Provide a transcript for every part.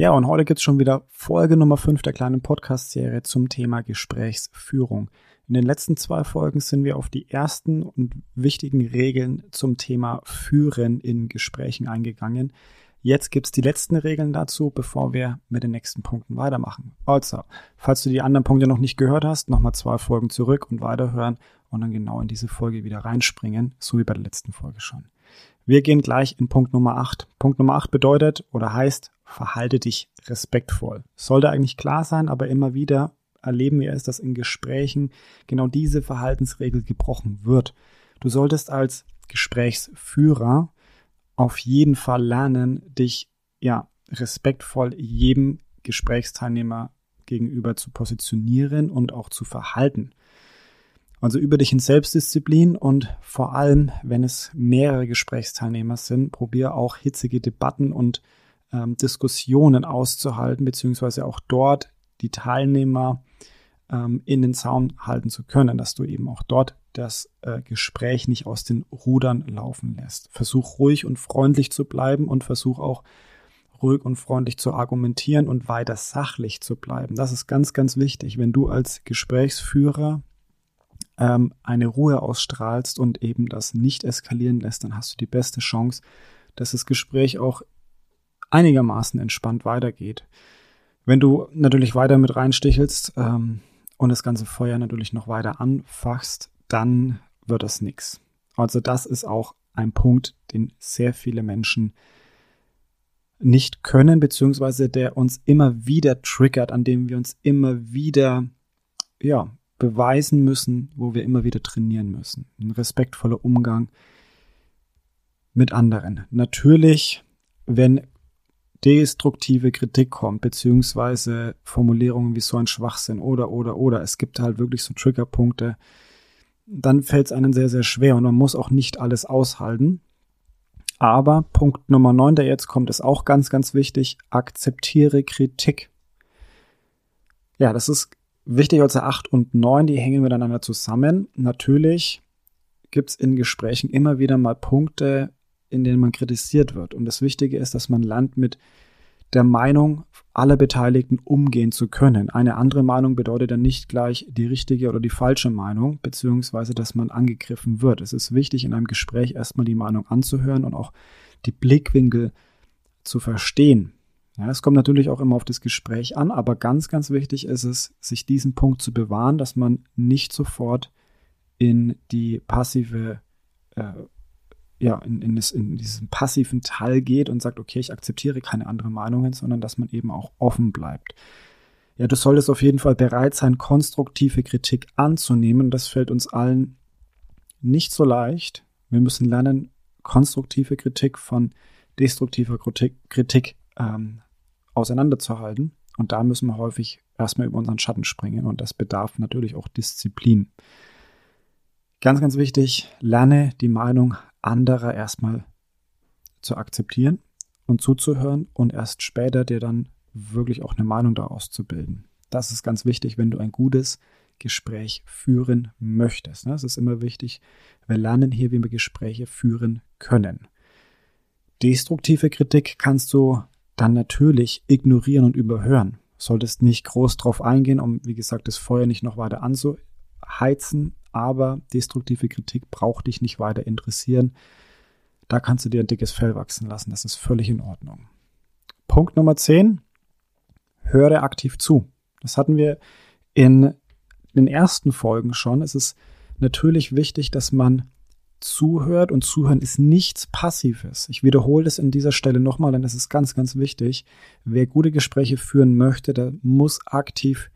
Ja, und heute gibt's schon wieder Folge Nummer 5 der kleinen Podcast-Serie zum Thema Gesprächsführung. In den letzten zwei Folgen sind wir auf die ersten und wichtigen Regeln zum Thema Führen in Gesprächen eingegangen. Jetzt gibt's die letzten Regeln dazu, bevor wir mit den nächsten Punkten weitermachen. Also, falls du die anderen Punkte noch nicht gehört hast, nochmal zwei Folgen zurück und weiterhören und dann genau in diese Folge wieder reinspringen, so wie bei der letzten Folge schon. Wir gehen gleich in Punkt Nummer 8. Punkt Nummer 8 bedeutet oder heißt, verhalte dich respektvoll. Sollte eigentlich klar sein, aber immer wieder erleben wir es, dass in Gesprächen genau diese Verhaltensregel gebrochen wird. Du solltest als Gesprächsführer auf jeden Fall lernen, dich ja respektvoll jedem Gesprächsteilnehmer gegenüber zu positionieren und auch zu verhalten. Also über dich in Selbstdisziplin und vor allem, wenn es mehrere Gesprächsteilnehmer sind, probier auch hitzige Debatten und ähm, Diskussionen auszuhalten, beziehungsweise auch dort die Teilnehmer ähm, in den Zaun halten zu können, dass du eben auch dort das äh, Gespräch nicht aus den Rudern laufen lässt. Versuch ruhig und freundlich zu bleiben und versuch auch ruhig und freundlich zu argumentieren und weiter sachlich zu bleiben. Das ist ganz, ganz wichtig. Wenn du als Gesprächsführer ähm, eine Ruhe ausstrahlst und eben das nicht eskalieren lässt, dann hast du die beste Chance, dass das Gespräch auch einigermaßen entspannt weitergeht. Wenn du natürlich weiter mit reinstichelst ähm, und das ganze Feuer natürlich noch weiter anfachst, dann wird das nix. Also das ist auch ein Punkt, den sehr viele Menschen nicht können, beziehungsweise der uns immer wieder triggert, an dem wir uns immer wieder, ja, beweisen müssen, wo wir immer wieder trainieren müssen. Ein respektvoller Umgang mit anderen. Natürlich, wenn destruktive Kritik kommt, beziehungsweise Formulierungen wie so ein Schwachsinn oder, oder, oder, es gibt halt wirklich so Triggerpunkte, dann fällt es einem sehr, sehr schwer und man muss auch nicht alles aushalten. Aber Punkt Nummer 9, der jetzt kommt, ist auch ganz, ganz wichtig. Akzeptiere Kritik. Ja, das ist Wichtig also 8 und 9, die hängen miteinander zusammen. Natürlich gibt es in Gesprächen immer wieder mal Punkte, in denen man kritisiert wird. Und das Wichtige ist, dass man lernt, mit der Meinung aller Beteiligten umgehen zu können. Eine andere Meinung bedeutet dann nicht gleich die richtige oder die falsche Meinung, beziehungsweise dass man angegriffen wird. Es ist wichtig, in einem Gespräch erstmal die Meinung anzuhören und auch die Blickwinkel zu verstehen. Ja, es kommt natürlich auch immer auf das Gespräch an, aber ganz, ganz wichtig ist es, sich diesen Punkt zu bewahren, dass man nicht sofort in die passive, äh, ja, in, in, das, in diesen passiven Teil geht und sagt, okay, ich akzeptiere keine anderen Meinungen, sondern dass man eben auch offen bleibt. Ja, du solltest auf jeden Fall bereit sein, konstruktive Kritik anzunehmen. Das fällt uns allen nicht so leicht. Wir müssen lernen, konstruktive Kritik von destruktiver Kritik, Kritik ähm, auseinanderzuhalten. Und da müssen wir häufig erstmal über unseren Schatten springen und das bedarf natürlich auch Disziplin. Ganz, ganz wichtig, lerne die Meinung anderer erstmal zu akzeptieren und zuzuhören und erst später dir dann wirklich auch eine Meinung daraus zu bilden. Das ist ganz wichtig, wenn du ein gutes Gespräch führen möchtest. Es ist immer wichtig, wir lernen hier, wie wir Gespräche führen können. Destruktive Kritik kannst du dann natürlich ignorieren und überhören. Solltest nicht groß drauf eingehen, um, wie gesagt, das Feuer nicht noch weiter anzuheizen, aber destruktive Kritik braucht dich nicht weiter interessieren. Da kannst du dir ein dickes Fell wachsen lassen. Das ist völlig in Ordnung. Punkt Nummer 10. Höre aktiv zu. Das hatten wir in den ersten Folgen schon. Es ist natürlich wichtig, dass man zuhört und zuhören ist nichts Passives. Ich wiederhole es an dieser Stelle nochmal, denn es ist ganz, ganz wichtig. Wer gute Gespräche führen möchte, der muss aktiv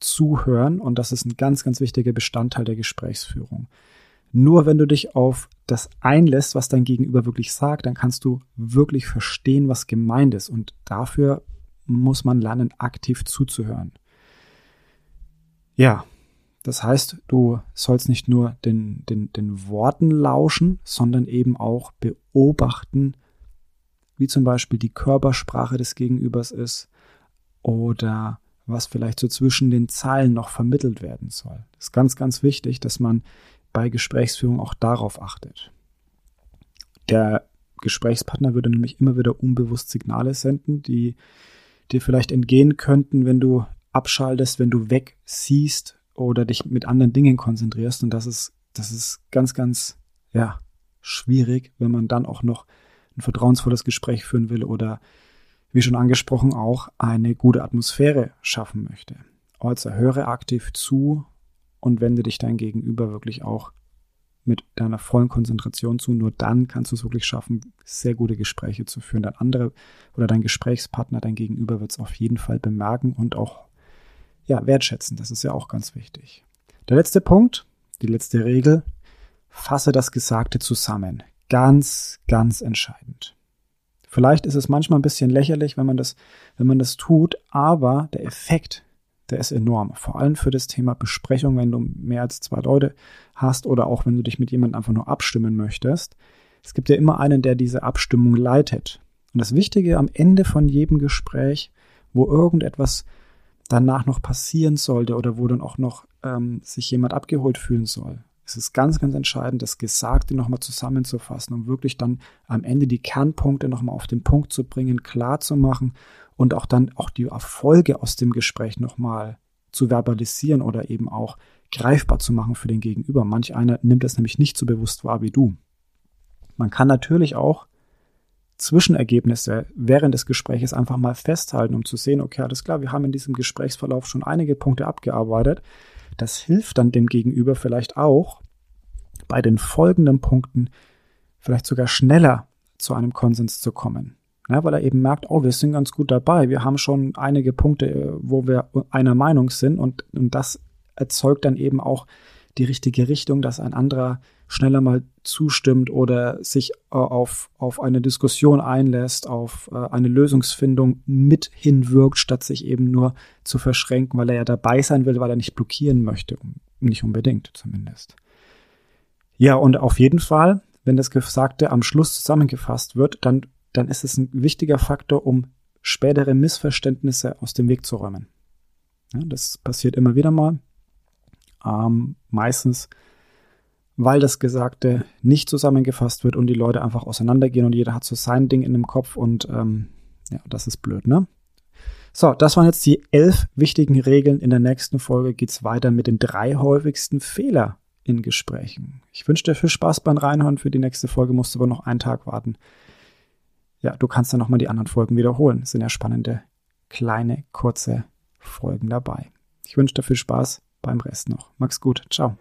zuhören und das ist ein ganz, ganz wichtiger Bestandteil der Gesprächsführung. Nur wenn du dich auf das einlässt, was dein Gegenüber wirklich sagt, dann kannst du wirklich verstehen, was gemeint ist und dafür muss man lernen, aktiv zuzuhören. Ja, das heißt, du sollst nicht nur den, den, den Worten lauschen, sondern eben auch beobachten, wie zum Beispiel die Körpersprache des Gegenübers ist oder was vielleicht so zwischen den Zeilen noch vermittelt werden soll. Das ist ganz, ganz wichtig, dass man bei Gesprächsführung auch darauf achtet. Der Gesprächspartner würde nämlich immer wieder unbewusst Signale senden, die dir vielleicht entgehen könnten, wenn du abschaltest, wenn du wegsiehst oder dich mit anderen Dingen konzentrierst. Und das ist, das ist ganz, ganz, ja, schwierig, wenn man dann auch noch ein vertrauensvolles Gespräch führen will oder, wie schon angesprochen, auch eine gute Atmosphäre schaffen möchte. Also höre aktiv zu und wende dich dein Gegenüber wirklich auch mit deiner vollen Konzentration zu. Nur dann kannst du es wirklich schaffen, sehr gute Gespräche zu führen. Dein andere oder dein Gesprächspartner, dein Gegenüber wird es auf jeden Fall bemerken und auch ja, wertschätzen. Das ist ja auch ganz wichtig. Der letzte Punkt, die letzte Regel, fasse das Gesagte zusammen. Ganz, ganz entscheidend. Vielleicht ist es manchmal ein bisschen lächerlich, wenn man das, wenn man das tut, aber der Effekt, der ist enorm. Vor allem für das Thema Besprechung, wenn du mehr als zwei Leute hast oder auch wenn du dich mit jemandem einfach nur abstimmen möchtest. Es gibt ja immer einen, der diese Abstimmung leitet. Und das Wichtige am Ende von jedem Gespräch, wo irgendetwas danach noch passieren sollte oder wo dann auch noch ähm, sich jemand abgeholt fühlen soll. Es ist ganz, ganz entscheidend, das Gesagte nochmal zusammenzufassen, um wirklich dann am Ende die Kernpunkte nochmal auf den Punkt zu bringen, klar zu machen und auch dann auch die Erfolge aus dem Gespräch nochmal zu verbalisieren oder eben auch greifbar zu machen für den Gegenüber. Manch einer nimmt das nämlich nicht so bewusst wahr wie du. Man kann natürlich auch Zwischenergebnisse während des Gesprächs einfach mal festhalten, um zu sehen, okay, alles klar, wir haben in diesem Gesprächsverlauf schon einige Punkte abgearbeitet. Das hilft dann dem Gegenüber vielleicht auch, bei den folgenden Punkten vielleicht sogar schneller zu einem Konsens zu kommen. Ja, weil er eben merkt, oh, wir sind ganz gut dabei. Wir haben schon einige Punkte, wo wir einer Meinung sind und, und das erzeugt dann eben auch die richtige Richtung, dass ein anderer schneller mal zustimmt oder sich äh, auf, auf eine Diskussion einlässt, auf äh, eine Lösungsfindung mit hinwirkt, statt sich eben nur zu verschränken, weil er ja dabei sein will, weil er nicht blockieren möchte. Nicht unbedingt zumindest. Ja, und auf jeden Fall, wenn das Gesagte am Schluss zusammengefasst wird, dann, dann ist es ein wichtiger Faktor, um spätere Missverständnisse aus dem Weg zu räumen. Ja, das passiert immer wieder mal. Ähm, meistens weil das Gesagte nicht zusammengefasst wird und die Leute einfach auseinandergehen und jeder hat so sein Ding in dem Kopf und ähm, ja, das ist blöd, ne? So, das waren jetzt die elf wichtigen Regeln. In der nächsten Folge geht's weiter mit den drei häufigsten Fehler in Gesprächen. Ich wünsche dir viel Spaß beim Reinhören. Für die nächste Folge musst du aber noch einen Tag warten. Ja, du kannst dann nochmal die anderen Folgen wiederholen. Es sind ja spannende, kleine, kurze Folgen dabei. Ich wünsche dir viel Spaß beim Rest noch. Mach's gut. Ciao.